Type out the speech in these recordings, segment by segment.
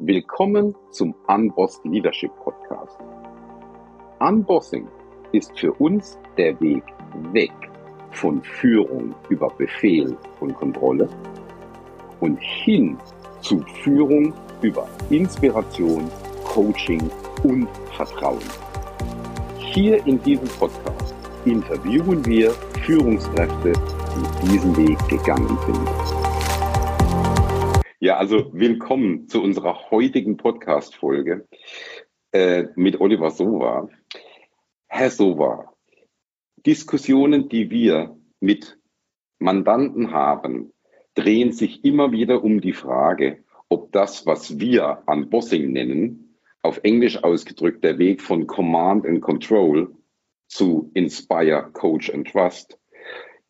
Willkommen zum Unbossed Leadership Podcast. Unbossing ist für uns der Weg weg von Führung über Befehl und Kontrolle und hin zu Führung über Inspiration, Coaching und Vertrauen. Hier in diesem Podcast interviewen wir Führungskräfte, die diesen Weg gegangen sind. Ja, also willkommen zu unserer heutigen Podcast-Folge äh, mit Oliver Sova. Herr Sova, Diskussionen, die wir mit Mandanten haben, drehen sich immer wieder um die Frage, ob das, was wir an Bossing nennen, auf Englisch ausgedrückt der Weg von Command and Control zu Inspire, Coach and Trust,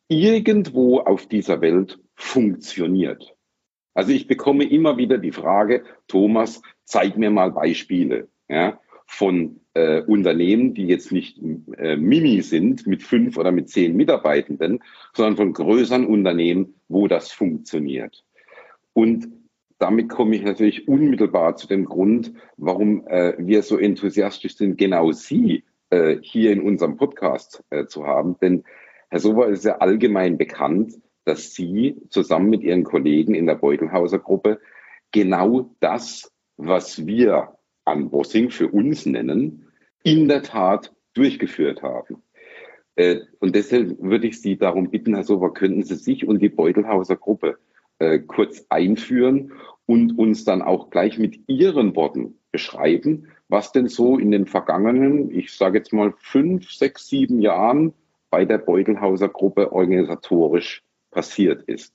irgendwo auf dieser Welt funktioniert. Also ich bekomme immer wieder die Frage, Thomas, zeig mir mal Beispiele ja, von äh, Unternehmen, die jetzt nicht äh, Mini sind mit fünf oder mit zehn Mitarbeitenden, sondern von größeren Unternehmen, wo das funktioniert. Und damit komme ich natürlich unmittelbar zu dem Grund, warum äh, wir so enthusiastisch sind, genau Sie äh, hier in unserem Podcast äh, zu haben. Denn Herr Sober ist ja allgemein bekannt dass Sie zusammen mit Ihren Kollegen in der Beutelhauser Gruppe genau das, was wir an Bossing für uns nennen, in der Tat durchgeführt haben. Äh, und deshalb würde ich Sie darum bitten, Herr Sober, könnten Sie sich und die Beutelhauser Gruppe äh, kurz einführen und uns dann auch gleich mit Ihren Worten beschreiben, was denn so in den vergangenen, ich sage jetzt mal fünf, sechs, sieben Jahren bei der Beutelhauser Gruppe organisatorisch passiert ist.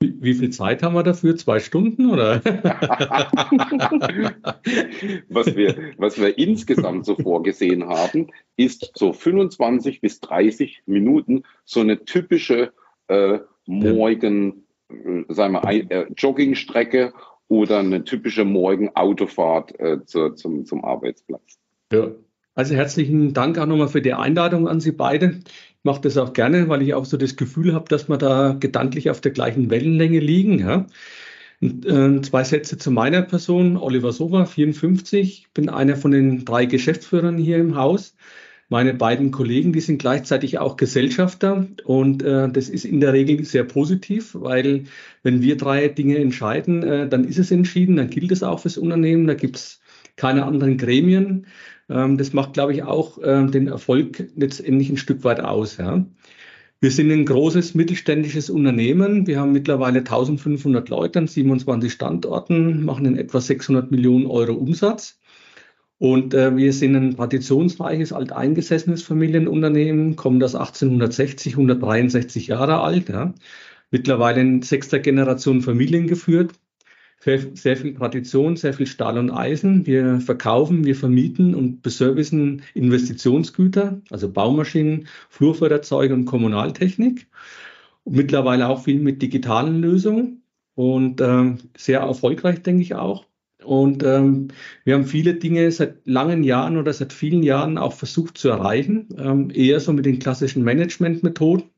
Wie, viel Zeit haben wir dafür? Zwei Stunden oder? was, wir, was wir insgesamt so vorgesehen haben, ist so 25 bis 30 Minuten so eine typische äh, Morgen, äh, sagen wir, äh, Joggingstrecke oder eine typische Morgen-Autofahrt äh, zu, zum, zum Arbeitsplatz. Ja. Also herzlichen Dank auch nochmal für die Einladung an Sie beide mache das auch gerne, weil ich auch so das Gefühl habe, dass wir da gedanklich auf der gleichen Wellenlänge liegen. Ja. Äh, zwei Sätze zu meiner Person. Oliver Sova, 54, bin einer von den drei Geschäftsführern hier im Haus. Meine beiden Kollegen, die sind gleichzeitig auch Gesellschafter und äh, das ist in der Regel sehr positiv, weil wenn wir drei Dinge entscheiden, äh, dann ist es entschieden, dann gilt es auch fürs Unternehmen, da gibt es keine anderen Gremien. Ähm, das macht, glaube ich, auch ähm, den Erfolg letztendlich ein Stück weit aus. Ja. Wir sind ein großes mittelständisches Unternehmen. Wir haben mittlerweile 1500 Leute an 27 Standorten, machen in etwa 600 Millionen Euro Umsatz. Und äh, wir sind ein traditionsreiches, alteingesessenes Familienunternehmen, kommen aus 1860, 163 Jahre alt. Ja. Mittlerweile in sechster Generation Familien geführt sehr viel Tradition, sehr viel Stahl und Eisen. Wir verkaufen, wir vermieten und beservicen Investitionsgüter, also Baumaschinen, Flurförderzeuge und Kommunaltechnik. Und mittlerweile auch viel mit digitalen Lösungen und äh, sehr erfolgreich, denke ich auch. Und ähm, wir haben viele Dinge seit langen Jahren oder seit vielen Jahren auch versucht zu erreichen, ähm, eher so mit den klassischen Managementmethoden.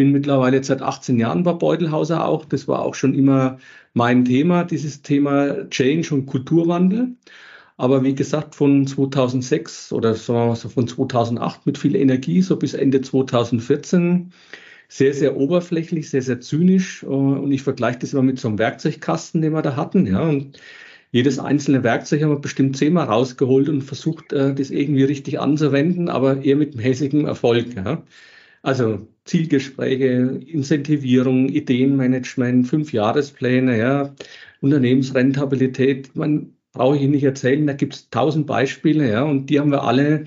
Bin mittlerweile jetzt seit 18 Jahren bei Beutelhauser auch. Das war auch schon immer mein Thema, dieses Thema Change und Kulturwandel. Aber wie gesagt, von 2006 oder so von 2008 mit viel Energie, so bis Ende 2014, sehr, sehr oberflächlich, sehr, sehr zynisch. Und ich vergleiche das immer mit so einem Werkzeugkasten, den wir da hatten. Ja, und jedes einzelne Werkzeug haben wir bestimmt zehnmal rausgeholt und versucht, äh, das irgendwie richtig anzuwenden, aber eher mit mäßigem Erfolg. Ja. Also Zielgespräche, Incentivierung, Ideenmanagement, Fünfjahrespläne, ja, Unternehmensrentabilität. Man brauche ich Ihnen nicht erzählen, da gibt es tausend Beispiele, ja, und die haben wir alle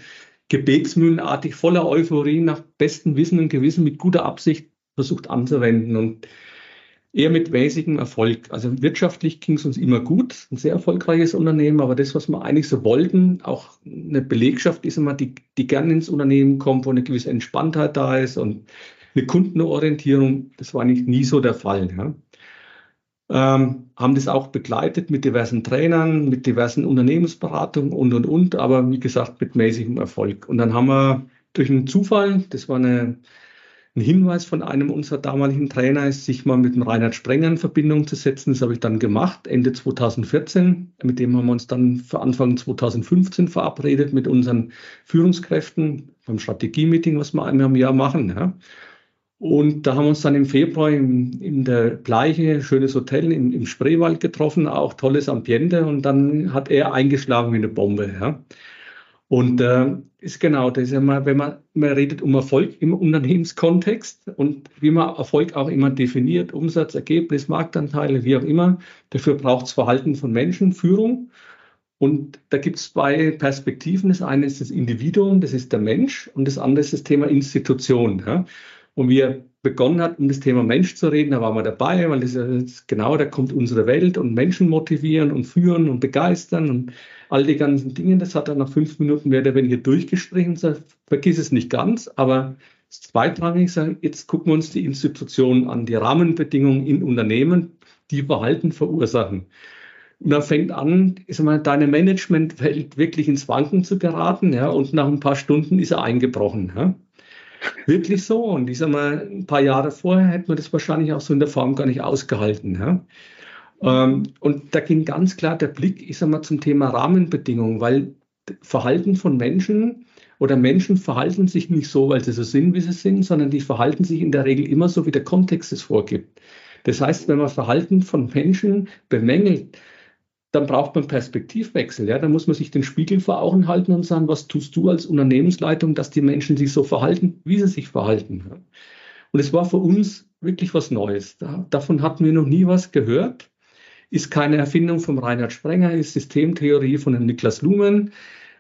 gebetsmühlenartig voller Euphorie nach bestem Wissen und Gewissen mit guter Absicht versucht anzuwenden. Und eher mit mäßigem Erfolg. Also wirtschaftlich ging es uns immer gut, ein sehr erfolgreiches Unternehmen, aber das, was wir eigentlich so wollten, auch eine Belegschaft ist immer, die, die gerne ins Unternehmen kommt, wo eine gewisse Entspanntheit da ist und eine Kundenorientierung, das war eigentlich nie so der Fall. Ja. Ähm, haben das auch begleitet mit diversen Trainern, mit diversen Unternehmensberatungen und, und, und, aber wie gesagt, mit mäßigem Erfolg. Und dann haben wir durch einen Zufall, das war eine Ein Hinweis von einem unserer damaligen Trainer ist, sich mal mit dem Reinhard Sprenger in Verbindung zu setzen. Das habe ich dann gemacht, Ende 2014. Mit dem haben wir uns dann für Anfang 2015 verabredet mit unseren Führungskräften beim Strategie-Meeting, was wir einmal im Jahr machen. Ja. Und da haben wir uns dann im Februar in, in der Bleiche, schönes Hotel im, im Spreewald getroffen, auch tolles Ambiente. Und dann hat er eingeschlagen wie eine Bombe. Ja. Und äh, ist genau, das ist mal, wenn man, man redet um Erfolg im Unternehmenskontext und wie man Erfolg auch immer definiert, Umsatz, Ergebnis, Marktanteile, wie auch immer. Dafür braucht es Verhalten von Menschen, Führung. Und da gibt es zwei Perspektiven. Das eine ist das Individuum, das ist der Mensch, und das andere ist das Thema Institution. Ja. Und wie er begonnen hat, um das Thema Mensch zu reden, da waren wir dabei, weil das ist genau, da kommt unsere Welt und Menschen motivieren und führen und begeistern und all die ganzen Dinge. Das hat er nach fünf Minuten mehr oder weniger durchgestrichen. Sagt, vergiss es nicht ganz, aber zweitrangig sagen, jetzt gucken wir uns die Institutionen an, die Rahmenbedingungen in Unternehmen, die Verhalten verursachen. Und dann fängt an, sag mal, deine Managementwelt wirklich ins Wanken zu geraten, ja, und nach ein paar Stunden ist er eingebrochen, ja. Wirklich so. Und ich sag mal, ein paar Jahre vorher hätte man das wahrscheinlich auch so in der Form gar nicht ausgehalten, ja. Ähm, und da ging ganz klar der Blick, ich sag mal, zum Thema Rahmenbedingungen, weil Verhalten von Menschen oder Menschen verhalten sich nicht so, weil sie so sind, wie sie sind, sondern die verhalten sich in der Regel immer so, wie der Kontext es vorgibt. Das heißt, wenn man Verhalten von Menschen bemängelt, dann braucht man Perspektivwechsel. Ja? Da muss man sich den Spiegel vor Augen halten und sagen, was tust du als Unternehmensleitung, dass die Menschen sich so verhalten, wie sie sich verhalten. Ja? Und es war für uns wirklich was Neues. Da, davon hatten wir noch nie was gehört ist keine Erfindung von Reinhard Sprenger, ist Systemtheorie von Niklas Luhmann.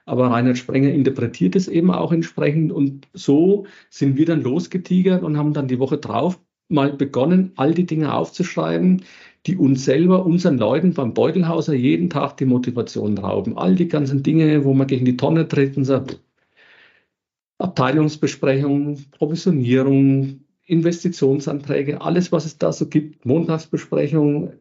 Aber Reinhard Sprenger interpretiert es eben auch entsprechend. Und so sind wir dann losgetigert und haben dann die Woche drauf mal begonnen, all die Dinge aufzuschreiben, die uns selber, unseren Leuten beim Beutelhauser jeden Tag die Motivation rauben. All die ganzen Dinge, wo man gegen die Tonne tritt und sagt, Abteilungsbesprechung, Provisionierung, Investitionsanträge, alles, was es da so gibt, Montagsbesprechungen,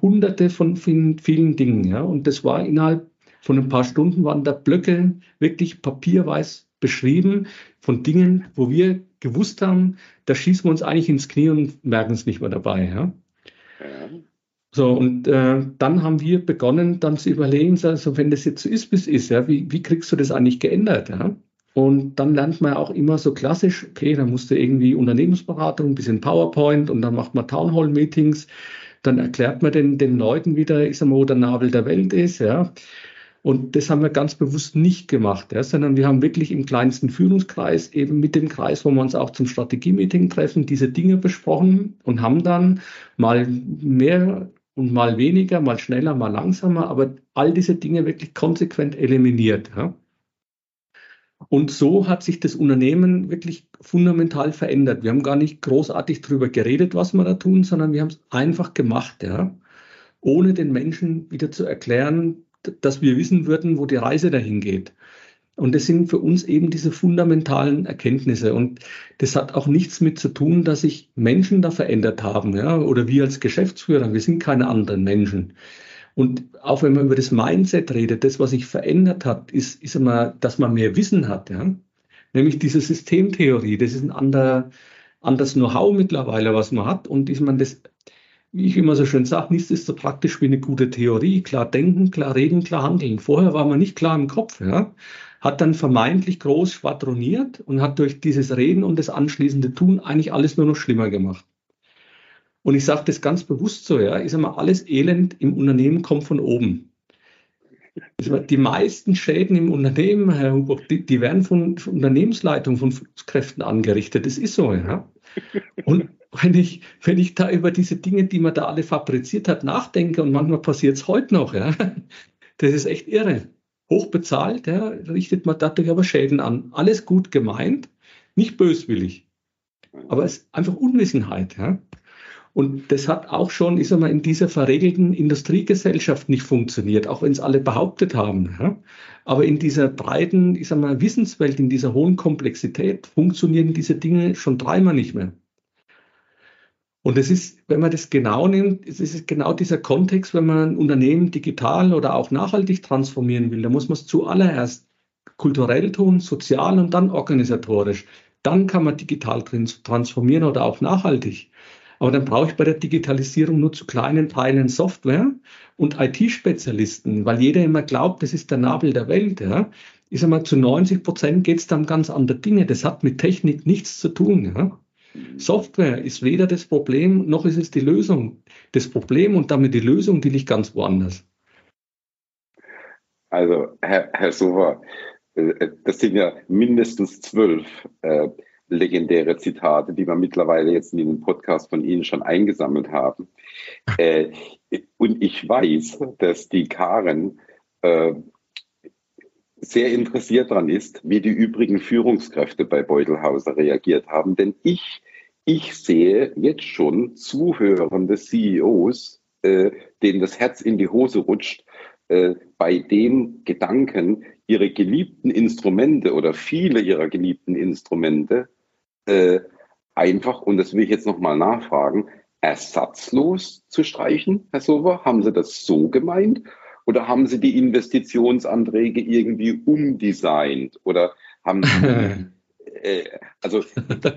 hunderte von vielen, vielen Dingen. Ja. Und das war innerhalb von ein paar Stunden, waren da Blöcke wirklich papierweiß beschrieben von Dingen, wo wir gewusst haben, da schießen wir uns eigentlich ins Knie und merken es nicht mehr dabei. Ja. So, und äh, dann haben wir begonnen, dann zu überlegen, also wenn das jetzt so ist, wie es ist, ja, wie, wie kriegst du das eigentlich geändert? Ja? Und dann lernt man auch immer so klassisch, okay, dann musst du irgendwie Unternehmensberatung, ein bisschen PowerPoint und dann macht man Townhall-Meetings. Dann erklärt man den, den Leuten wieder, ich sag mal, wo der Nabel der Welt ist, ja. Und das haben wir ganz bewusst nicht gemacht, ja, sondern wir haben wirklich im kleinsten Führungskreis, eben mit dem Kreis, wo wir uns auch zum Strategie-Meeting treffen, diese Dinge besprochen und haben dann mal mehr und mal weniger, mal schneller, mal langsamer, aber all diese Dinge wirklich konsequent eliminiert. Ja. Und so hat sich das Unternehmen wirklich fundamental verändert. Wir haben gar nicht großartig darüber geredet, was wir da tun, sondern wir haben es einfach gemacht, ja. Ohne den Menschen wieder zu erklären, dass wir wissen würden, wo die Reise dahin geht. Und das sind für uns eben diese fundamentalen Erkenntnisse. Und das hat auch nichts mit zu tun, dass sich Menschen da verändert haben, ja, oder wir als Geschäftsführer. Wir sind keine anderen Menschen. Und auch wenn man über das Mindset redet, das, was sich verändert hat, ist, ist immer, dass man mehr Wissen hat. Ja? Nämlich diese Systemtheorie. Das ist ein anderer, anderes Know-how mittlerweile, was man hat. Und ist man das, wie ich immer so schön sage, nichts ist so praktisch wie eine gute Theorie. Klar denken, klar reden, klar handeln. Vorher war man nicht klar im Kopf. Ja? Hat dann vermeintlich groß schwadroniert und hat durch dieses Reden und das anschließende Tun eigentlich alles nur noch schlimmer gemacht. Und ich sage das ganz bewusst so, ja, ich sage alles Elend im Unternehmen kommt von oben. Die meisten Schäden im Unternehmen, Herr Huber, die, die werden von, von Unternehmensleitung, von Kräften angerichtet. Das ist so, ja. Und wenn ich, wenn ich da über diese Dinge, die man da alle fabriziert hat, nachdenke, und manchmal passiert es heute noch, ja, das ist echt irre. Hochbezahlt, ja, richtet man dadurch aber Schäden an. Alles gut gemeint, nicht böswillig. Aber es ist einfach Unwissenheit, ja. Und das hat auch schon, ich sag mal, in dieser verregelten Industriegesellschaft nicht funktioniert, auch wenn es alle behauptet haben. Ja? Aber in dieser breiten, ich sag mal, Wissenswelt, in dieser hohen Komplexität funktionieren diese Dinge schon dreimal nicht mehr. Und es ist, wenn man das genau nimmt, es ist genau dieser Kontext, wenn man ein Unternehmen digital oder auch nachhaltig transformieren will, da muss man es zuallererst kulturell tun, sozial und dann organisatorisch. Dann kann man digital transformieren oder auch nachhaltig. Aber dann brauche ich bei der Digitalisierung nur zu kleinen Teilen Software und IT-Spezialisten, weil jeder immer glaubt, das ist der Nabel der Welt. Ja. Ich sage mal, zu 90 Prozent geht es dann ganz andere Dinge. Das hat mit Technik nichts zu tun. Ja. Software ist weder das Problem, noch ist es die Lösung. Das Problem und damit die Lösung, die liegt ganz woanders. Also, Herr, Herr Sover, äh, das sind ja mindestens zwölf äh, legendäre Zitate, die wir mittlerweile jetzt in den Podcast von Ihnen schon eingesammelt haben. Äh, und ich weiß, dass die Karen äh, sehr interessiert daran ist, wie die übrigen Führungskräfte bei Beutelhauser reagiert haben. Denn ich, ich sehe jetzt schon zuhörende CEOs, äh, denen das Herz in die Hose rutscht, äh, bei dem Gedanken, ihre geliebten Instrumente oder viele ihrer geliebten Instrumente äh, einfach, und das will ich jetzt nochmal nachfragen, ersatzlos zu streichen, Herr Sober? Haben Sie das so gemeint? Oder haben Sie die Investitionsanträge irgendwie umdesignt? Oder haben Sie, äh, also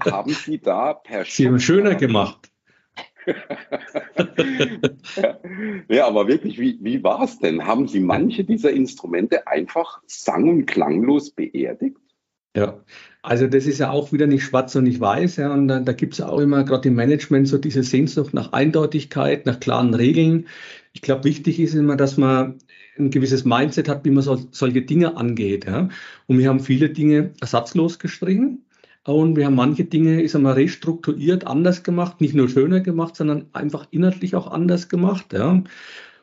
haben Sie da per Sie haben schöner gemacht. ja, aber wirklich, wie, wie war es denn? Haben Sie manche dieser Instrumente einfach sang- und klanglos beerdigt? Ja, also das ist ja auch wieder nicht schwarz und nicht weiß. Ja, und da, da gibt es auch immer gerade im Management so diese Sehnsucht nach Eindeutigkeit, nach klaren Regeln. Ich glaube, wichtig ist immer, dass man ein gewisses Mindset hat, wie man so, solche Dinge angeht. Ja. Und wir haben viele Dinge ersatzlos gestrichen. Und wir haben manche Dinge, ich sag mal, restrukturiert, anders gemacht, nicht nur schöner gemacht, sondern einfach inhaltlich auch anders gemacht. Ja.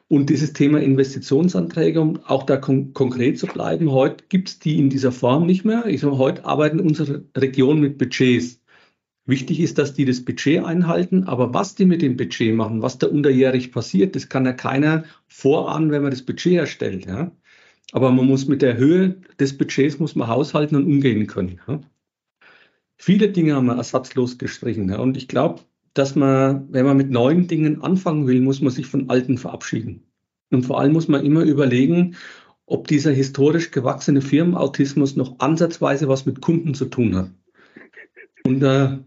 Und dieses Thema Investitionsanträge, um auch da kon konkret zu bleiben, heute gibt es die in dieser Form nicht mehr. Ich sage, heute arbeiten unsere Regionen mit Budgets. Wichtig ist, dass die das Budget einhalten, aber was die mit dem Budget machen, was da unterjährig passiert, das kann ja keiner voran, wenn man das Budget erstellt. Ja? Aber man muss mit der Höhe des Budgets muss man haushalten und umgehen können. Ja? Viele Dinge haben wir ersatzlos gestrichen. Ja? Und ich glaube, dass man, wenn man mit neuen Dingen anfangen will, muss man sich von alten verabschieden. Und vor allem muss man immer überlegen, ob dieser historisch gewachsene Firmenautismus noch ansatzweise was mit Kunden zu tun hat. Und äh,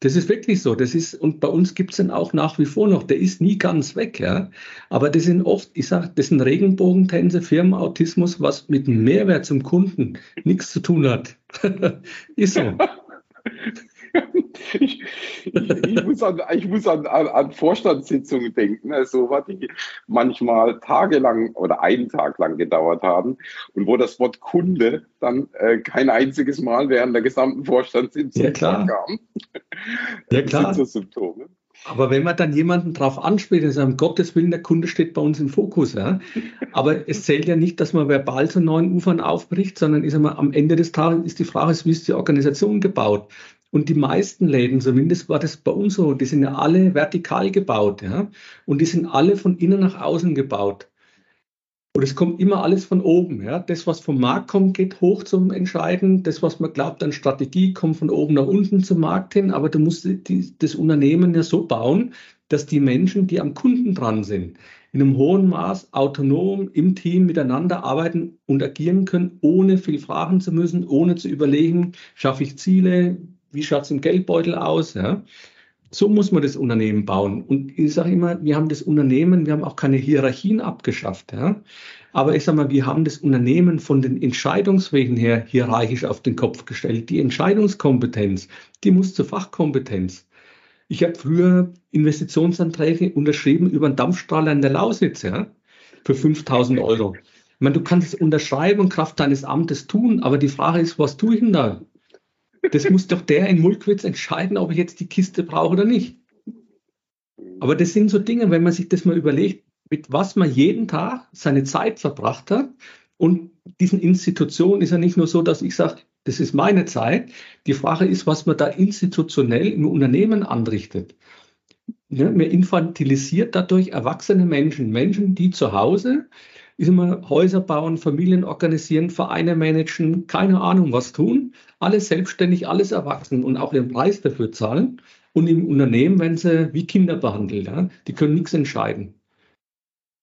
das ist wirklich so. Das ist, und bei uns gibt es den auch nach wie vor noch. Der ist nie ganz weg, ja. Aber das sind oft, ich sage, das sind Regenbogentänze, Firmenautismus, was mit Mehrwert zum Kunden nichts zu tun hat. ist so. ich, ich, ich, muss, an, ich muss an, an, an Vorstandssitzungen denken, also, was die manchmal tagelang oder einen Tag lang gedauert haben und wo das Wort Kunde dann äh, kein einziges Mal während der gesamten Vorstandssitzung ja, klar. vorkam. Ja, klar. Das sind so Symptome. Aber wenn man dann jemanden darauf anspricht und sagt, um Gottes Willen, der Kunde steht bei uns im Fokus. Ja? Aber es zählt ja nicht, dass man verbal zu neuen Ufern aufbricht, sondern ich sag mal, am Ende des Tages ist die Frage, wie ist die Organisation gebaut? Und die meisten Läden, zumindest war das bei uns so, die sind ja alle vertikal gebaut, ja. Und die sind alle von innen nach außen gebaut. Und es kommt immer alles von oben, ja. Das, was vom Markt kommt, geht hoch zum Entscheiden. Das, was man glaubt an Strategie, kommt von oben nach unten zum Markt hin. Aber du musst die, das Unternehmen ja so bauen, dass die Menschen, die am Kunden dran sind, in einem hohen Maß autonom im Team miteinander arbeiten und agieren können, ohne viel fragen zu müssen, ohne zu überlegen, schaffe ich Ziele, wie schaut es im Geldbeutel aus? Ja? So muss man das Unternehmen bauen. Und ich sage immer, wir haben das Unternehmen, wir haben auch keine Hierarchien abgeschafft. Ja? Aber ich sage mal, wir haben das Unternehmen von den Entscheidungswegen her hierarchisch auf den Kopf gestellt. Die Entscheidungskompetenz, die muss zur Fachkompetenz. Ich habe früher Investitionsanträge unterschrieben über einen Dampfstrahler in der Lausitz, ja, für 5000 Euro. Ich meine, du kannst es unterschreiben und Kraft deines Amtes tun, aber die Frage ist, was tue ich denn da? Das muss doch der in Mulkwitz entscheiden, ob ich jetzt die Kiste brauche oder nicht. Aber das sind so Dinge, wenn man sich das mal überlegt, mit was man jeden Tag seine Zeit verbracht hat. Und diesen Institutionen ist ja nicht nur so, dass ich sage, das ist meine Zeit. Die Frage ist, was man da institutionell im Unternehmen anrichtet. Ja, man infantilisiert dadurch erwachsene Menschen, Menschen, die zu Hause ist immer Häuser bauen, Familien organisieren, Vereine managen, keine Ahnung was tun, alles selbstständig, alles erwachsen und auch ihren Preis dafür zahlen. Und im Unternehmen werden sie wie Kinder behandelt. Ja? Die können nichts entscheiden.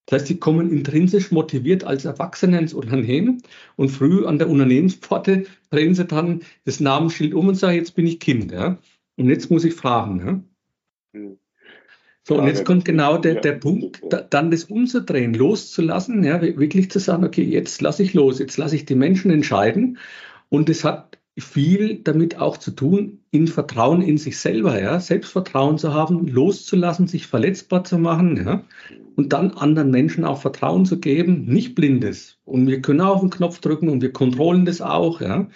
Das heißt, sie kommen intrinsisch motiviert als Erwachsene ins Unternehmen und früh an der Unternehmenspforte drehen sie dann das Namensschild um und sagen, jetzt bin ich Kind. Ja? Und jetzt muss ich fragen. Ja? Hm. So, und jetzt kommt genau der, der Punkt, da, dann das umzudrehen, loszulassen, ja, wirklich zu sagen, okay, jetzt lasse ich los, jetzt lasse ich die Menschen entscheiden. Und es hat viel damit auch zu tun, in Vertrauen in sich selber, ja, Selbstvertrauen zu haben, loszulassen, sich verletzbar zu machen, ja, und dann anderen Menschen auch Vertrauen zu geben, nicht blindes. Und wir können auch einen Knopf drücken und wir kontrollen das auch, ja,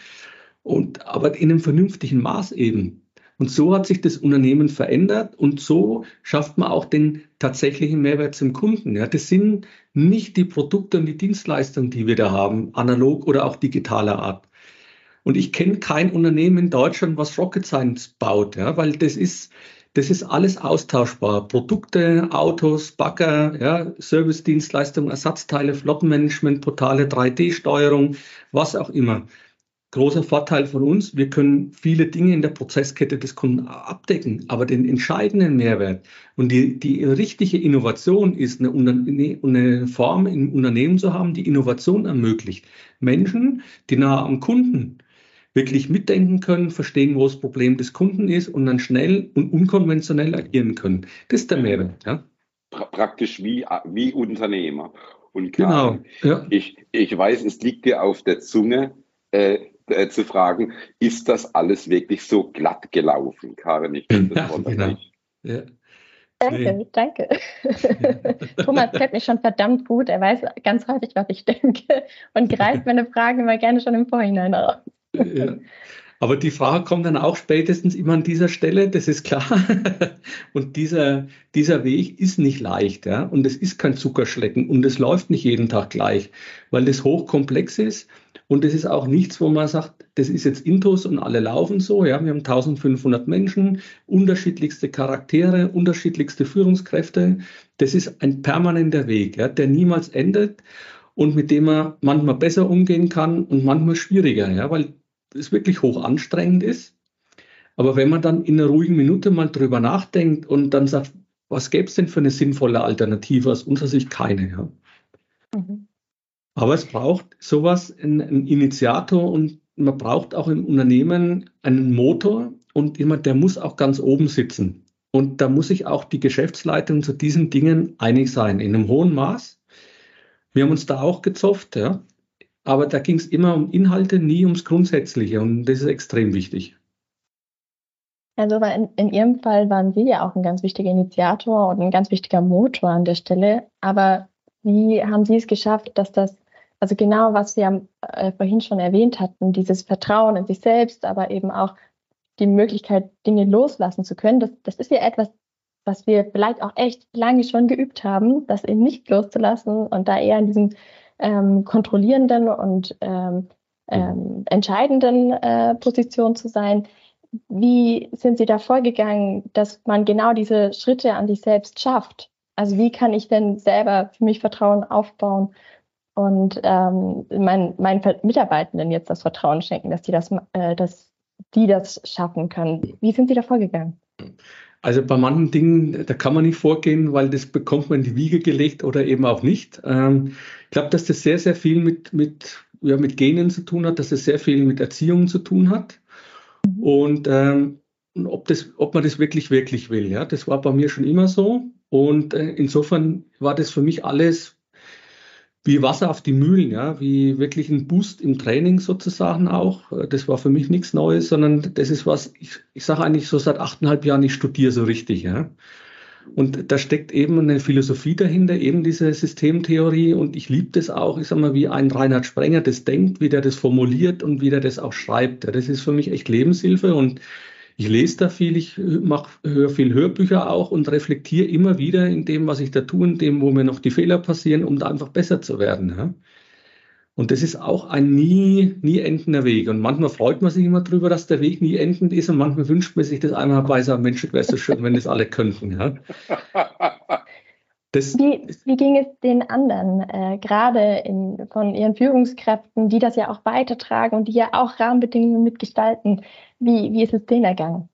und aber in einem vernünftigen Maß eben. Und so hat sich das Unternehmen verändert und so schafft man auch den tatsächlichen Mehrwert zum Kunden. Ja, das sind nicht die Produkte und die Dienstleistungen, die wir da haben, analog oder auch digitaler Art. Und ich kenne kein Unternehmen in Deutschland, was Rocket Science baut, ja, weil das ist, das ist alles austauschbar. Produkte, Autos, Bagger, ja, Service-Dienstleistungen, Ersatzteile, Flottenmanagement, Portale, 3D-Steuerung, was auch immer großer Vorteil von uns. Wir können viele Dinge in der Prozesskette des Kunden abdecken, aber den entscheidenden Mehrwert und die, die richtige Innovation ist, eine, eine Form im Unternehmen zu haben, die Innovation ermöglicht. Menschen, die nah am Kunden wirklich mitdenken können, verstehen, wo das Problem des Kunden ist und dann schnell und unkonventionell agieren können. Das ist der Mehrwert. Ja? Praktisch wie, wie Unternehmer. Und klar, genau, ja. ich, ich weiß, es liegt dir auf der Zunge, äh, äh, zu fragen, ist das alles wirklich so glatt gelaufen, Karin? Ich das ja, genau. Ja. Danke, nee. danke. Thomas kennt mich schon verdammt gut. Er weiß ganz häufig, was ich denke und greift meine Fragen immer gerne schon im Vorhinein raus. Ja. Aber die Frage kommt dann auch spätestens immer an dieser Stelle, das ist klar. Und dieser, dieser Weg ist nicht leicht, ja. Und es ist kein Zuckerschlecken und es läuft nicht jeden Tag gleich, weil das hochkomplex ist. Und es ist auch nichts, wo man sagt, das ist jetzt Intus und alle laufen so. Ja, wir haben 1500 Menschen, unterschiedlichste Charaktere, unterschiedlichste Führungskräfte. Das ist ein permanenter Weg, ja, der niemals endet und mit dem man manchmal besser umgehen kann und manchmal schwieriger, ja, weil es wirklich hoch anstrengend ist. Aber wenn man dann in einer ruhigen Minute mal drüber nachdenkt und dann sagt, was gäbe es denn für eine sinnvolle Alternative? Aus unserer Sicht keine. Ja. Mhm. Aber es braucht sowas, einen Initiator und man braucht auch im Unternehmen einen Motor und jemand, der muss auch ganz oben sitzen. Und da muss sich auch die Geschäftsleitung zu diesen Dingen einig sein, in einem hohen Maß. Wir haben uns da auch gezopft, ja. Aber da ging es immer um Inhalte, nie ums Grundsätzliche. Und das ist extrem wichtig. Also in, in Ihrem Fall waren Sie ja auch ein ganz wichtiger Initiator und ein ganz wichtiger Motor an der Stelle. Aber wie haben Sie es geschafft, dass das, also genau was Sie ja äh, vorhin schon erwähnt hatten, dieses Vertrauen in sich selbst, aber eben auch die Möglichkeit, Dinge loslassen zu können, das, das ist ja etwas, was wir vielleicht auch echt lange schon geübt haben, das eben nicht loszulassen und da eher in diesem ähm, kontrollierenden und ähm, ähm, entscheidenden äh, Position zu sein. Wie sind Sie da vorgegangen, dass man genau diese Schritte an sich selbst schafft? Also wie kann ich denn selber für mich Vertrauen aufbauen und ähm, mein, meinen Mitarbeitenden jetzt das Vertrauen schenken, dass die das, äh, dass die das schaffen können? Wie sind Sie da vorgegangen? Also bei manchen Dingen, da kann man nicht vorgehen, weil das bekommt man in die Wiege gelegt oder eben auch nicht. Ähm, ich glaube, dass das sehr, sehr viel mit, mit, ja, mit Genen zu tun hat, dass das sehr viel mit Erziehung zu tun hat. Und ähm, ob, das, ob man das wirklich, wirklich will. Ja, das war bei mir schon immer so. Und äh, insofern war das für mich alles wie Wasser auf die Mühlen, ja, wie wirklich ein Boost im Training sozusagen auch. Das war für mich nichts Neues, sondern das ist was, ich, ich sage eigentlich so seit achteinhalb Jahren, ich studiere so richtig, ja. Und da steckt eben eine Philosophie dahinter, eben diese Systemtheorie. Und ich liebe das auch, ich sage mal, wie ein Reinhard Sprenger das denkt, wie der das formuliert und wie der das auch schreibt. Das ist für mich echt Lebenshilfe. Und ich lese da viel, ich mache, höre viel Hörbücher auch und reflektiere immer wieder in dem, was ich da tue, in dem, wo mir noch die Fehler passieren, um da einfach besser zu werden. Ja? Und das ist auch ein nie, nie endender Weg. Und manchmal freut man sich immer drüber, dass der Weg nie endend ist. Und manchmal wünscht man sich das einmal bei so einem Mensch, wäre so schön, wenn das alle könnten. Ja? Das wie, wie ging es den anderen, äh, gerade in, von ihren Führungskräften, die das ja auch weitertragen und die ja auch Rahmenbedingungen mitgestalten? Wie, wie ist es denen ergangen?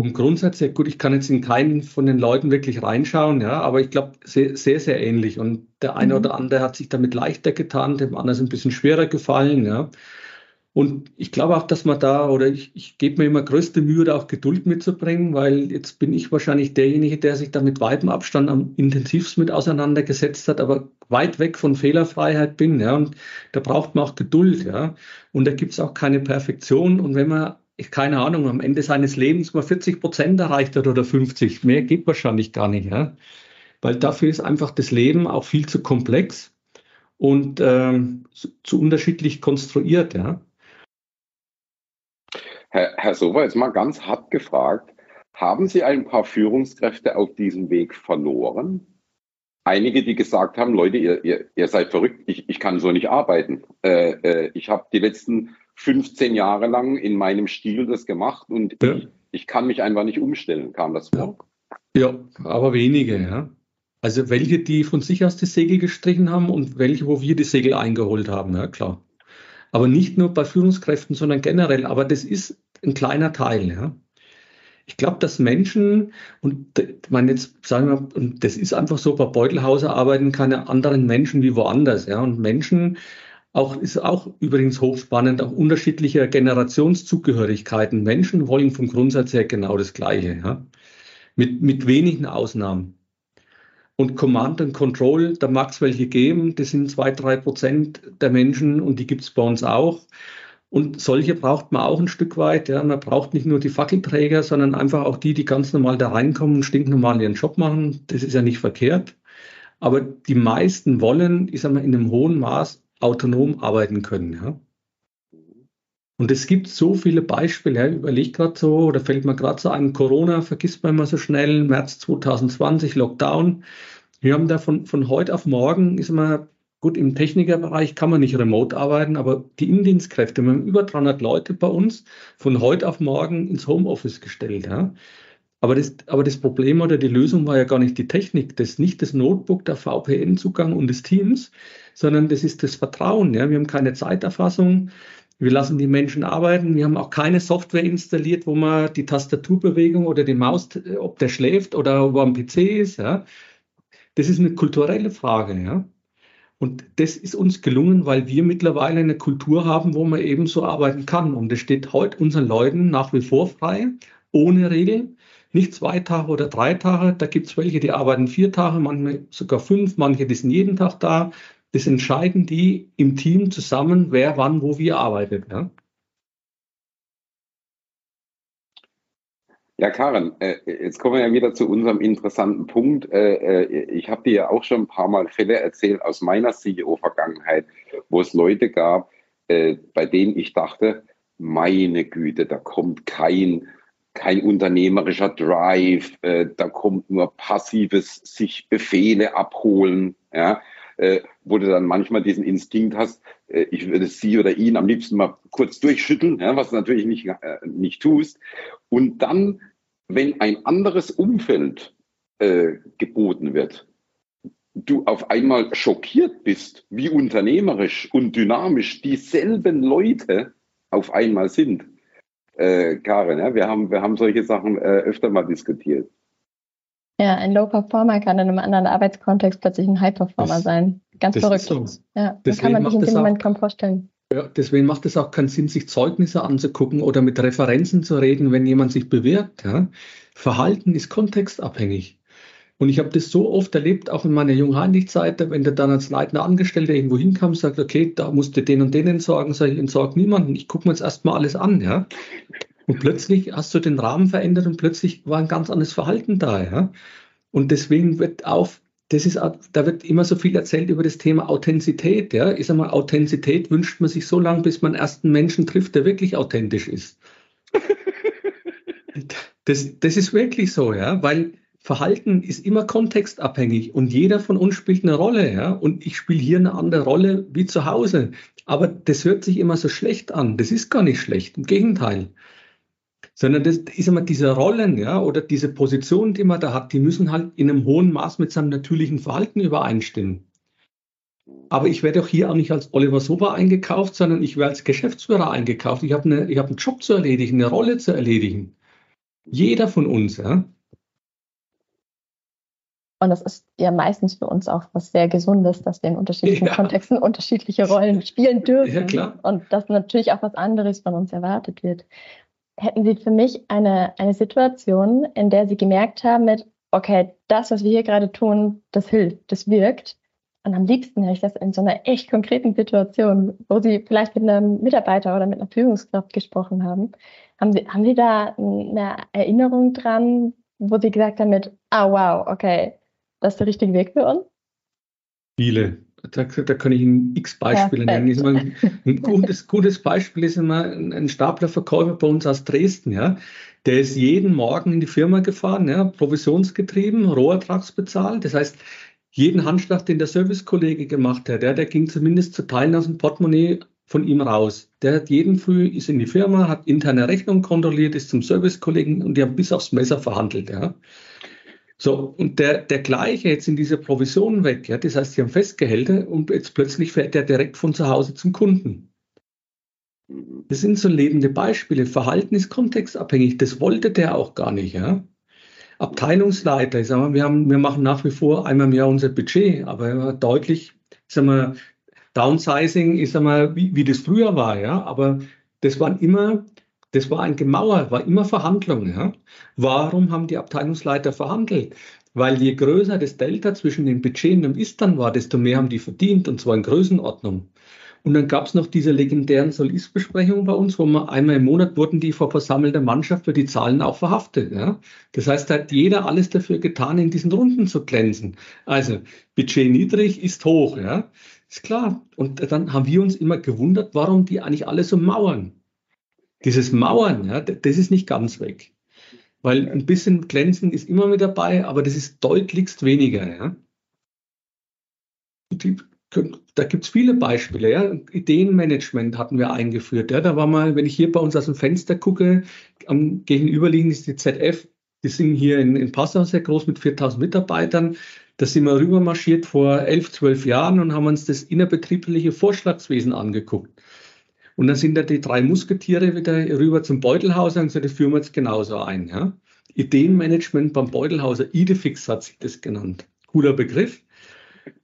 Vom Grundsatz her, gut, ich kann jetzt in keinen von den Leuten wirklich reinschauen, ja, aber ich glaube, sehr, sehr, sehr ähnlich. Und der eine mhm. oder andere hat sich damit leichter getan, dem anderen ist ein bisschen schwerer gefallen, ja. Und ich glaube auch, dass man da, oder ich, ich gebe mir immer größte Mühe, da auch Geduld mitzubringen, weil jetzt bin ich wahrscheinlich derjenige, der sich da mit weitem Abstand am intensivsten mit auseinandergesetzt hat, aber weit weg von Fehlerfreiheit bin, ja. Und da braucht man auch Geduld, ja. Und da gibt es auch keine Perfektion. Und wenn man keine Ahnung, am Ende seines Lebens mal 40 Prozent erreicht hat oder 50. Mehr geht wahrscheinlich gar nicht, ja. Weil dafür ist einfach das Leben auch viel zu komplex und ähm, zu unterschiedlich konstruiert, ja. Herr, Herr Sober, jetzt mal ganz hart gefragt, haben Sie ein paar Führungskräfte auf diesem Weg verloren? Einige, die gesagt haben, Leute, ihr, ihr, ihr seid verrückt, ich, ich kann so nicht arbeiten. Äh, äh, ich habe die letzten 15 Jahre lang in meinem Stil das gemacht und ja. ich, ich, kann mich einfach nicht umstellen, kam das vor? Ja, aber wenige, ja. Also welche, die von sich aus die Segel gestrichen haben und welche, wo wir die Segel eingeholt haben, ja klar. Aber nicht nur bei Führungskräften, sondern generell. Aber das ist ein kleiner Teil, ja. Ich glaube, dass Menschen, und man jetzt sagen wir, das ist einfach so, bei Beutelhauser arbeiten keine anderen Menschen wie woanders, ja. Und Menschen auch, ist auch übrigens hochspannend, auch unterschiedliche Generationszugehörigkeiten. Menschen wollen vom Grundsatz her genau das Gleiche, ja? mit, mit wenigen Ausnahmen. Und Command and Control, da mag es welche geben, das sind zwei, drei Prozent der Menschen und die gibt es bei uns auch. Und solche braucht man auch ein Stück weit. Ja. Man braucht nicht nur die Fackelträger, sondern einfach auch die, die ganz normal da reinkommen und stinknormal ihren Job machen. Das ist ja nicht verkehrt. Aber die meisten wollen, ich sag mal, in einem hohen Maß autonom arbeiten können. Ja? Und es gibt so viele Beispiele, ja, überlegt gerade so, oder fällt mir gerade so ein, Corona vergisst man immer so schnell, März 2020, Lockdown. Wir haben da von, von heute auf morgen, ist immer, gut, im Technikerbereich kann man nicht remote arbeiten, aber die Indienstkräfte, wir haben über 300 Leute bei uns von heute auf morgen ins Homeoffice gestellt. Ja. Aber das, aber das Problem oder die Lösung war ja gar nicht die Technik, das nicht das Notebook, der VPN-Zugang und des Teams, sondern das ist das Vertrauen. Ja? Wir haben keine Zeiterfassung, wir lassen die Menschen arbeiten, wir haben auch keine Software installiert, wo man die Tastaturbewegung oder die Maus, ob der schläft oder ob er am PC ist. Ja? Das ist eine kulturelle Frage. Ja? Und das ist uns gelungen, weil wir mittlerweile eine Kultur haben, wo man eben so arbeiten kann. Und das steht heute unseren Leuten nach wie vor frei, ohne Regel nicht zwei Tage oder drei Tage. Da gibt es welche, die arbeiten vier Tage, manche sogar fünf, manche, die sind jeden Tag da. Das entscheiden die im Team zusammen, wer wann wo wie arbeitet. Ja? Ja, Karen, äh, jetzt kommen wir ja wieder zu unserem interessanten Punkt. Äh, äh, ich habe dir ja auch schon ein paar Mal Fälle erzählt aus meiner CEO-Vergangenheit, wo es Leute gab, bei denen ich dachte, meine Güte, da kommt kein kein unternehmerischer Drive, da kommt nur passives sich Befehle abholen, ja, äh, wo du dann manchmal diesen Instinkt hast, äh, ich würde sie oder ihn am liebsten mal kurz durchschütteln, ja, was du natürlich nicht, äh, nicht tust. Und dann, wenn ein anderes Umfeld äh, geboten wird, du auf einmal schockiert bist, wie unternehmerisch und dynamisch dieselben Leute auf einmal sind äh, Karin. Ja? Wir, haben, wir haben solche Sachen äh, öfter mal diskutiert. Ja, ein Low Performer kann in einem anderen Arbeitskontext plötzlich ein High Performer das, sein. Ganz verrückt. So. Ja, das kann man sich in dem Moment kaum vorstellen. Ja, deswegen macht es auch keinen Sinn, sich Zeugnisse anzugucken oder mit Referenzen zu reden, wenn jemand sich bewirbt. Ja? Verhalten ist kontextabhängig. Und ich habe das so oft erlebt, auch in meiner Jungheinrich-Zeit, wenn du dann als leitender Angestellter irgendwo hinkam, sagt, okay, da musst du den und den entsorgen, sage ich, entsorg niemanden, ich gucke mir jetzt erstmal alles an, ja. Und plötzlich hast du den Rahmen verändert und plötzlich war ein ganz anderes Verhalten da, ja. Und deswegen wird auch, das ist, da wird immer so viel erzählt über das Thema Authentizität, ja. Ich sag mal, Authentizität wünscht man sich so lange, bis man ersten Menschen trifft, der wirklich authentisch ist. Das, das ist wirklich so, ja, weil Verhalten ist immer kontextabhängig und jeder von uns spielt eine Rolle, ja. Und ich spiele hier eine andere Rolle wie zu Hause. Aber das hört sich immer so schlecht an. Das ist gar nicht schlecht, im Gegenteil. Sondern das ist immer diese Rollen, ja, oder diese Positionen, die man da hat, die müssen halt in einem hohen Maß mit seinem natürlichen Verhalten übereinstimmen. Aber ich werde auch hier auch nicht als Oliver Sober eingekauft, sondern ich werde als Geschäftsführer eingekauft. Ich habe, eine, ich habe einen Job zu erledigen, eine Rolle zu erledigen. Jeder von uns, ja. Und das ist ja meistens für uns auch was sehr Gesundes, dass wir in unterschiedlichen ja. Kontexten unterschiedliche Rollen spielen dürfen. Ja, klar. Und dass natürlich auch was anderes von uns erwartet wird. Hätten Sie für mich eine, eine Situation, in der Sie gemerkt haben mit, okay, das, was wir hier gerade tun, das hilft, das wirkt. Und am liebsten hätte ich das in so einer echt konkreten Situation, wo Sie vielleicht mit einem Mitarbeiter oder mit einer Führungskraft gesprochen haben. Haben Sie, haben Sie da eine Erinnerung dran, wo Sie gesagt haben mit, ah wow, okay, das ist der richtige Weg für uns? Viele. Da, da kann ich Ihnen x Beispiele Perfekt. nennen. Ein gutes, gutes Beispiel ist immer ein Staplerverkäufer bei uns aus Dresden. Ja. Der ist jeden Morgen in die Firma gefahren, ja, provisionsgetrieben, Rohertragsbezahlt. Das heißt, jeden Handschlag, den der Servicekollege gemacht hat, der, der ging zumindest zu Teilen aus dem Portemonnaie von ihm raus. Der hat jeden Früh, ist in die Firma, hat interne Rechnung kontrolliert, ist zum Servicekollegen und die haben bis aufs Messer verhandelt. Ja. So, und der, der gleiche jetzt in dieser Provision weg, ja, das heißt, sie haben Festgehälter und jetzt plötzlich fährt der direkt von zu Hause zum Kunden. Das sind so lebende Beispiele. Verhalten ist kontextabhängig. Das wollte der auch gar nicht, ja. Abteilungsleiter, ich sag mal, wir, haben, wir machen nach wie vor einmal im Jahr unser Budget, aber deutlich, ich sag mal, Downsizing ist einmal, wie, wie das früher war, ja. Aber das waren immer das war ein Gemauer, war immer Verhandlung. Ja? Warum haben die Abteilungsleiter verhandelt? Weil je größer das Delta zwischen dem Budget und dem Ist-Dann war, desto mehr haben die verdient, und zwar in Größenordnung. Und dann gab es noch diese legendären Soll-Ist-Besprechungen bei uns, wo man einmal im Monat wurden die vor versammelter Mannschaft für die Zahlen auch verhaftet. Ja? Das heißt, da hat jeder alles dafür getan, in diesen Runden zu glänzen. Also Budget niedrig ist hoch, ja. Ist klar. Und dann haben wir uns immer gewundert, warum die eigentlich alle so mauern. Dieses Mauern, ja, das ist nicht ganz weg. Weil ein bisschen Glänzen ist immer mit dabei, aber das ist deutlichst weniger. Ja. da gibt es viele Beispiele. Ja. Ideenmanagement hatten wir eingeführt. Ja. Da war mal, wenn ich hier bei uns aus dem Fenster gucke, am gegenüberliegend ist die ZF. Die sind hier in, in Passau sehr groß mit 4000 Mitarbeitern. Da sind wir rübermarschiert vor elf, zwölf Jahren und haben uns das innerbetriebliche Vorschlagswesen angeguckt. Und dann sind da die drei Musketiere wieder rüber zum Beutelhauser und so, das führen wir jetzt genauso ein. Ja? Ideenmanagement beim Beutelhauser, Idefix hat sich das genannt. Cooler Begriff.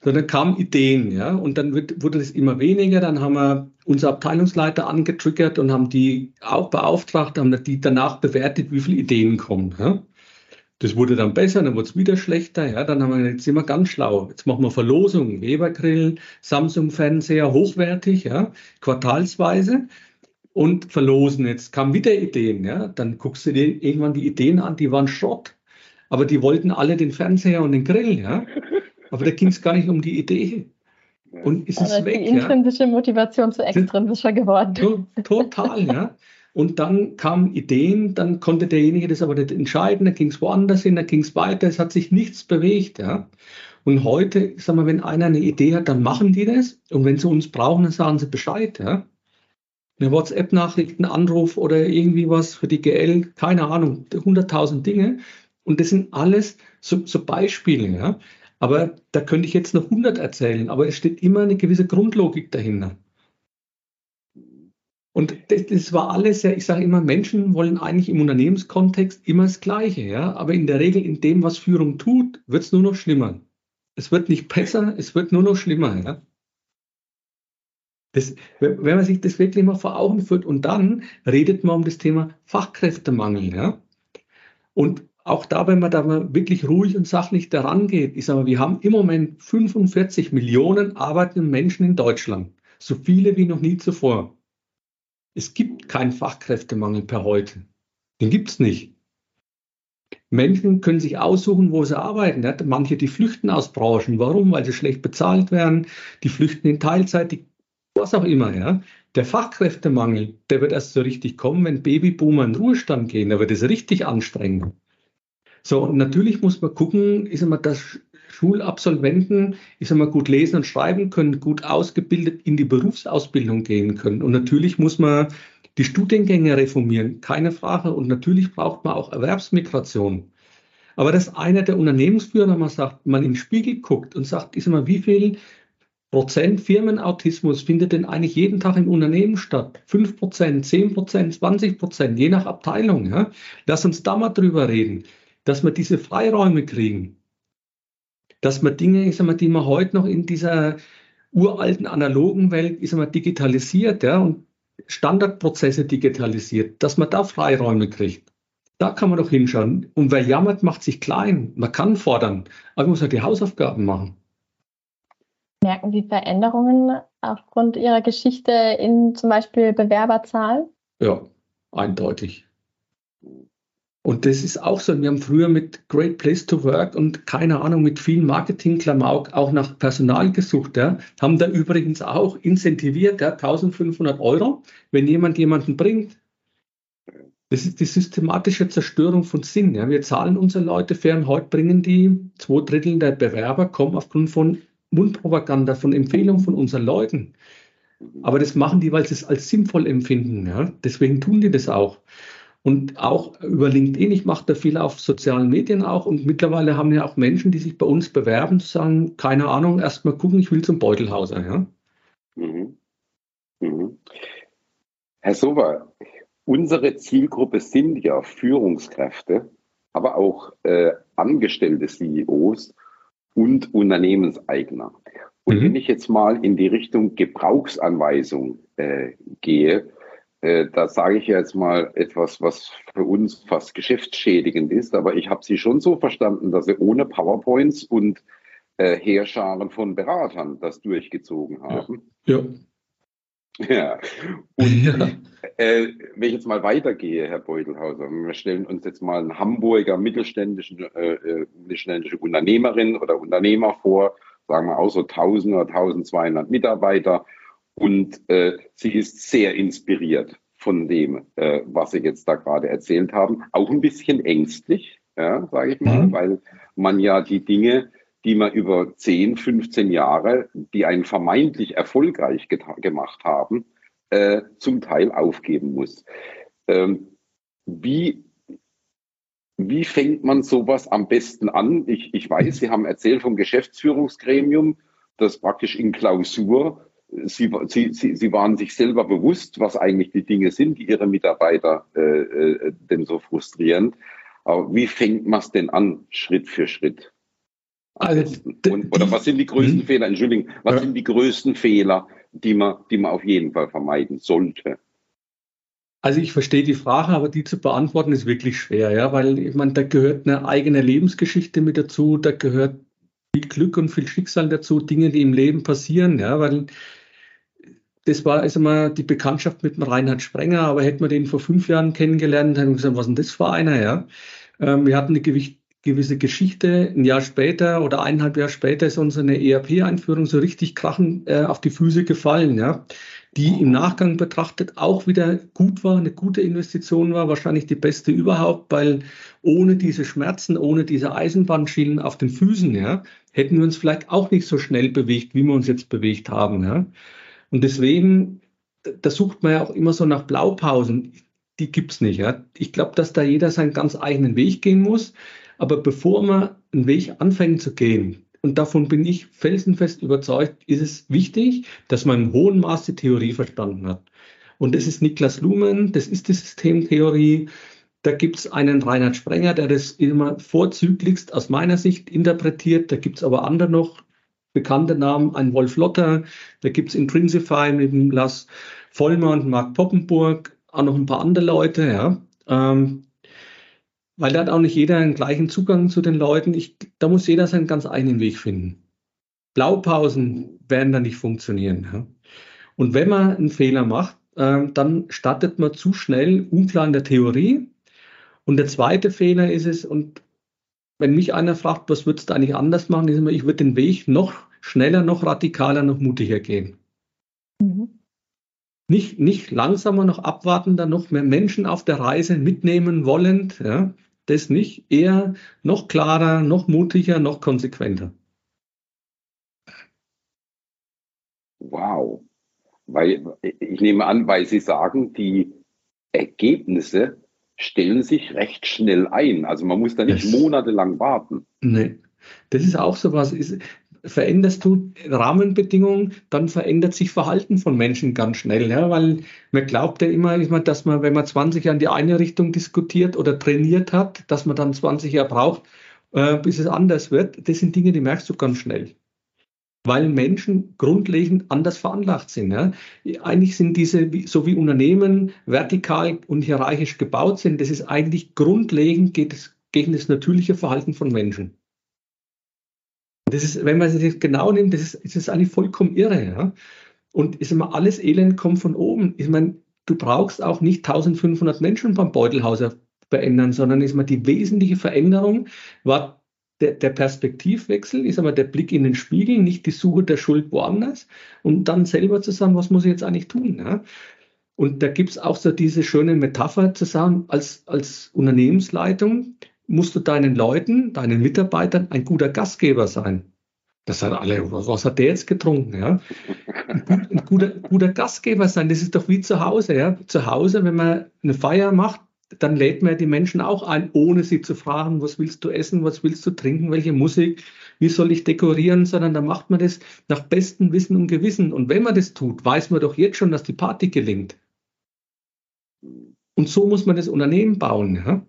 So, dann kamen Ideen, ja, und dann wird, wurde das immer weniger. Dann haben wir unsere Abteilungsleiter angetriggert und haben die auch beauftragt, haben die danach bewertet, wie viele Ideen kommen. Ja? Das wurde dann besser, dann wurde es wieder schlechter. Ja, dann haben wir jetzt sind wir ganz schlau. Jetzt machen wir Verlosungen, Weber-Grill, Samsung-Fernseher, hochwertig, ja, quartalsweise und verlosen. Jetzt kamen wieder Ideen, ja. Dann guckst du dir irgendwann die Ideen an, die waren Schrott. Aber die wollten alle den Fernseher und den Grill, ja. Aber da ging es gar nicht um die Idee. Und ist es weg. Die intrinsische ja? Motivation zu extrinsischer geworden. Total, ja. Und dann kamen Ideen, dann konnte derjenige das aber nicht entscheiden, dann ging es woanders hin, dann ging es weiter, es hat sich nichts bewegt. Ja. Und heute, sag mal, wenn einer eine Idee hat, dann machen die das. Und wenn sie uns brauchen, dann sagen sie Bescheid. Ja. Eine WhatsApp-Nachricht, ein Anruf oder irgendwie was für die GL, keine Ahnung, 100.000 Dinge. Und das sind alles so, so Beispiele. Ja. Aber da könnte ich jetzt noch 100 erzählen, aber es steht immer eine gewisse Grundlogik dahinter. Und das, das war alles ja, ich sage immer, Menschen wollen eigentlich im Unternehmenskontext immer das Gleiche, ja. Aber in der Regel in dem, was Führung tut, wird es nur noch schlimmer. Es wird nicht besser, es wird nur noch schlimmer, ja. Das, wenn man sich das wirklich mal vor Augen führt und dann redet man um das Thema Fachkräftemangel, ja. Und auch da, wenn man da mal wirklich ruhig und sachlich daran geht, ich sage mal, wir haben im Moment 45 Millionen arbeitende Menschen in Deutschland. So viele wie noch nie zuvor. Es gibt keinen Fachkräftemangel per heute. Den gibt es nicht. Menschen können sich aussuchen, wo sie arbeiten. Manche, die flüchten aus Branchen. Warum? Weil sie schlecht bezahlt werden. Die flüchten in Teilzeit, die, was auch immer. Ja. Der Fachkräftemangel, der wird erst so richtig kommen, wenn Babyboomer in Ruhestand gehen. Da wird es richtig anstrengend. So, und natürlich muss man gucken, ist immer das Schulabsolventen, ich sag mal, gut lesen und schreiben können, gut ausgebildet in die Berufsausbildung gehen können. Und natürlich muss man die Studiengänge reformieren, keine Frage. Und natürlich braucht man auch Erwerbsmigration. Aber dass einer der Unternehmensführer mal sagt, man den Spiegel guckt und sagt, ich sag mal, wie viel Prozent Firmenautismus findet denn eigentlich jeden Tag im Unternehmen statt. 5 Prozent, 10 Prozent, 20 Prozent, je nach Abteilung. Ja? Lass uns da mal drüber reden, dass wir diese Freiräume kriegen. Dass wir Dinge, ich sag mal, die man heute noch in dieser uralten analogen Welt, ich sag mal, digitalisiert, ja, und Standardprozesse digitalisiert, dass man da Freiräume kriegt. Da kann man doch hinschauen. Und wer jammert, macht sich klein. Man kann fordern, aber man muss ja die Hausaufgaben machen. Merken Sie Veränderungen aufgrund Ihrer Geschichte in zum Beispiel Bewerberzahlen? Ja, eindeutig. Und das ist auch so. Wir haben früher mit Great Place to Work und keine Ahnung, mit vielen Marketing-Klamauk auch nach Personal gesucht. Ja. Haben da übrigens auch incentiviert, ja, 1500 Euro, wenn jemand jemanden bringt. Das ist die systematische Zerstörung von Sinn. Ja. Wir zahlen unsere Leute und heute bringen die zwei Drittel der Bewerber kommen aufgrund von Mundpropaganda, von Empfehlungen von unseren Leuten. Aber das machen die, weil sie es als sinnvoll empfinden. Ja? Deswegen tun die das auch. Und auch über LinkedIn, ich mache da viel auf sozialen Medien auch. Und mittlerweile haben ja auch Menschen, die sich bei uns bewerben, sagen, keine Ahnung, erst mal gucken, ich will zum Beutelhauser. Ja? Mhm. Mhm. Herr Sober, unsere Zielgruppe sind ja Führungskräfte, aber auch äh, angestellte CEOs und Unternehmenseigner. Und mhm. wenn ich jetzt mal in die Richtung Gebrauchsanweisung äh, gehe, äh, da sage ich jetzt mal etwas, was für uns fast geschäftsschädigend ist, aber ich habe sie schon so verstanden, dass sie ohne PowerPoints und äh, Heerscharen von Beratern das durchgezogen haben. Ja. ja. Ja. Und ja. Äh, wenn ich jetzt mal weitergehe, Herr Beutelhauser, wir stellen uns jetzt mal einen Hamburger mittelständischen, äh, äh mittelständische Unternehmerin oder Unternehmer vor, sagen wir auch so 1000 oder 1200 Mitarbeiter und äh, sie ist sehr inspiriert von dem, äh, was Sie jetzt da gerade erzählt haben, auch ein bisschen ängstlich, ja, sage ich mal, mhm. weil man ja die Dinge die man über 10, 15 Jahre, die einen vermeintlich erfolgreich gemacht haben, äh, zum Teil aufgeben muss. Ähm, wie, wie fängt man sowas am besten an? Ich, ich weiß, Sie haben erzählt vom Geschäftsführungsgremium, das praktisch in Klausur, Sie, Sie, Sie, Sie waren sich selber bewusst, was eigentlich die Dinge sind, die Ihre Mitarbeiter äh, äh, denn so frustrieren. Aber wie fängt man es denn an, Schritt für Schritt? Also, Und, oder was sind die größten hm? Fehler? Entschuldigung, was ja. sind die größten Fehler, die man, die man auf jeden Fall vermeiden sollte? Also ich verstehe die Frage, aber die zu beantworten ist wirklich schwer, ja, weil ich meine, da gehört eine eigene Lebensgeschichte mit dazu, da gehört viel Glück und viel Schicksal dazu, Dinge, die im Leben passieren, ja, weil das war also mal die Bekanntschaft mit dem Reinhard Sprenger, aber hätten wir den vor fünf Jahren kennengelernt, haben wir gesagt, was denn das für einer, ja. Ähm, wir hatten eine gewisse Geschichte. Ein Jahr später oder eineinhalb Jahre später ist unsere ERP-Einführung so richtig krachen äh, auf die Füße gefallen, ja. Die im Nachgang betrachtet auch wieder gut war, eine gute Investition war, wahrscheinlich die beste überhaupt, weil ohne diese Schmerzen, ohne diese Eisenbahnschienen auf den Füßen, ja, hätten wir uns vielleicht auch nicht so schnell bewegt, wie wir uns jetzt bewegt haben, ja. Und deswegen, da sucht man ja auch immer so nach Blaupausen. Die gibt's nicht, ja. Ich glaube, dass da jeder seinen ganz eigenen Weg gehen muss. Aber bevor man einen Weg anfängt zu gehen, und davon bin ich felsenfest überzeugt, ist es wichtig, dass man im hohen Maß die Theorie verstanden hat. Und das ist Niklas Luhmann, das ist die Systemtheorie. Da gibt es einen Reinhard Sprenger, der das immer vorzüglichst aus meiner Sicht interpretiert. Da gibt es aber andere noch bekannte Namen, ein Wolf Lotter. Da gibt es Intrinsify mit dem Lars Vollmer und Marc Poppenburg, auch noch ein paar andere Leute. Ja. Ähm, weil da hat auch nicht jeder einen gleichen Zugang zu den Leuten. Ich, da muss jeder seinen ganz eigenen Weg finden. Blaupausen werden da nicht funktionieren. Ja? Und wenn man einen Fehler macht, äh, dann startet man zu schnell unklar in der Theorie. Und der zweite Fehler ist es, und wenn mich einer fragt, was würdest du eigentlich anders machen, ist immer, ich würde den Weg noch schneller, noch radikaler, noch mutiger gehen. Mhm. Nicht, nicht langsamer, noch abwartender, noch mehr Menschen auf der Reise mitnehmen wollend, ja, das nicht, eher noch klarer, noch mutiger, noch konsequenter. Wow. Weil ich nehme an, weil Sie sagen, die Ergebnisse stellen sich recht schnell ein. Also man muss da nicht das, monatelang warten. Nee. Das ist auch so was. veränderst du Rahmenbedingungen, dann verändert sich Verhalten von Menschen ganz schnell. Ja? Weil man glaubt ja immer, dass man, wenn man 20 Jahre in die eine Richtung diskutiert oder trainiert hat, dass man dann 20 Jahre braucht, äh, bis es anders wird. Das sind Dinge, die merkst du ganz schnell weil Menschen grundlegend anders veranlagt sind. Ja. Eigentlich sind diese, so wie Unternehmen vertikal und hierarchisch gebaut sind, das ist eigentlich grundlegend, geht es gegen das natürliche Verhalten von Menschen. Das ist, wenn man das genau nimmt, das ist, das eigentlich vollkommen irre. Ja. Und ist immer alles Elend kommt von oben. Ich meine, du brauchst auch nicht 1500 Menschen beim Beutelhauser verändern, sondern ist mal die wesentliche Veränderung war der, der Perspektivwechsel, ist aber der Blick in den Spiegel, nicht die Suche der Schuld woanders und dann selber zu sagen, was muss ich jetzt eigentlich tun? Ja? Und da gibt es auch so diese schöne Metapher zu sagen, als, als Unternehmensleitung musst du deinen Leuten, deinen Mitarbeitern ein guter Gastgeber sein. Das sagen alle, was hat der jetzt getrunken? Ja? Ein, ein guter, guter Gastgeber sein, das ist doch wie zu Hause. Ja? Zu Hause, wenn man eine Feier macht, dann lädt man die Menschen auch ein, ohne sie zu fragen, was willst du essen, was willst du trinken, welche Musik, wie soll ich dekorieren, sondern da macht man das nach bestem Wissen und Gewissen. Und wenn man das tut, weiß man doch jetzt schon, dass die Party gelingt. Und so muss man das Unternehmen bauen. Ja?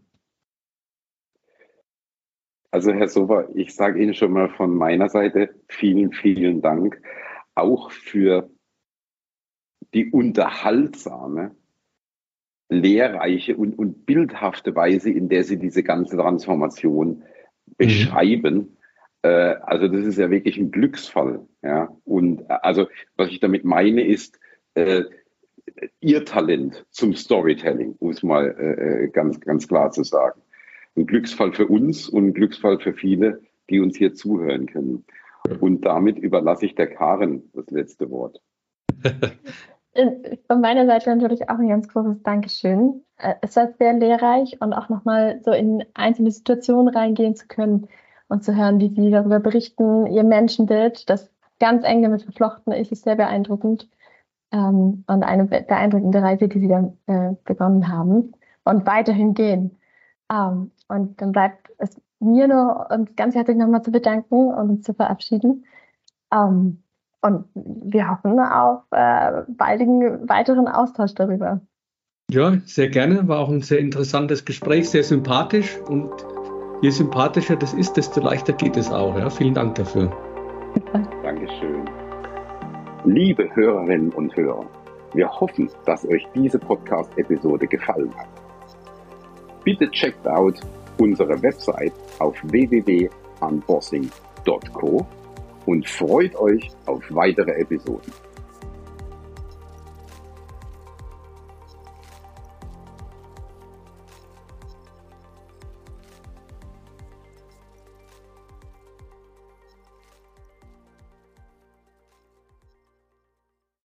Also Herr Sober, ich sage Ihnen schon mal von meiner Seite vielen, vielen Dank auch für die unterhaltsame, lehrreiche und, und bildhafte Weise, in der Sie diese ganze Transformation beschreiben. Mhm. Äh, also das ist ja wirklich ein Glücksfall. Ja? Und äh, also was ich damit meine ist, äh, Ihr Talent zum Storytelling, um es mal äh, äh ganz, ganz klar zu sagen ein Glücksfall für uns und ein Glücksfall für viele, die uns hier zuhören können. Und damit überlasse ich der Karen das letzte Wort. Von meiner Seite natürlich auch ein ganz großes Dankeschön. Äh, es war sehr lehrreich und auch nochmal so in einzelne Situationen reingehen zu können und zu hören, wie Sie darüber berichten, Ihr Menschenbild, das ganz eng damit verflochten ist, ist sehr beeindruckend. Ähm, und eine beeindruckende Reise, die Sie dann äh, begonnen haben und weiterhin gehen. Ähm, und dann bleibt es mir nur, uns ganz herzlich nochmal zu bedanken und uns zu verabschieden. Ähm, und wir hoffen auf äh, baldigen weiteren Austausch darüber. Ja, sehr gerne. War auch ein sehr interessantes Gespräch, sehr sympathisch. Und je sympathischer das ist, desto leichter geht es auch. Ja, vielen Dank dafür. Dankeschön. Liebe Hörerinnen und Hörer, wir hoffen, dass euch diese Podcast-Episode gefallen hat. Bitte checkt out unsere Website auf www.unbossing.co und freut euch auf weitere Episoden.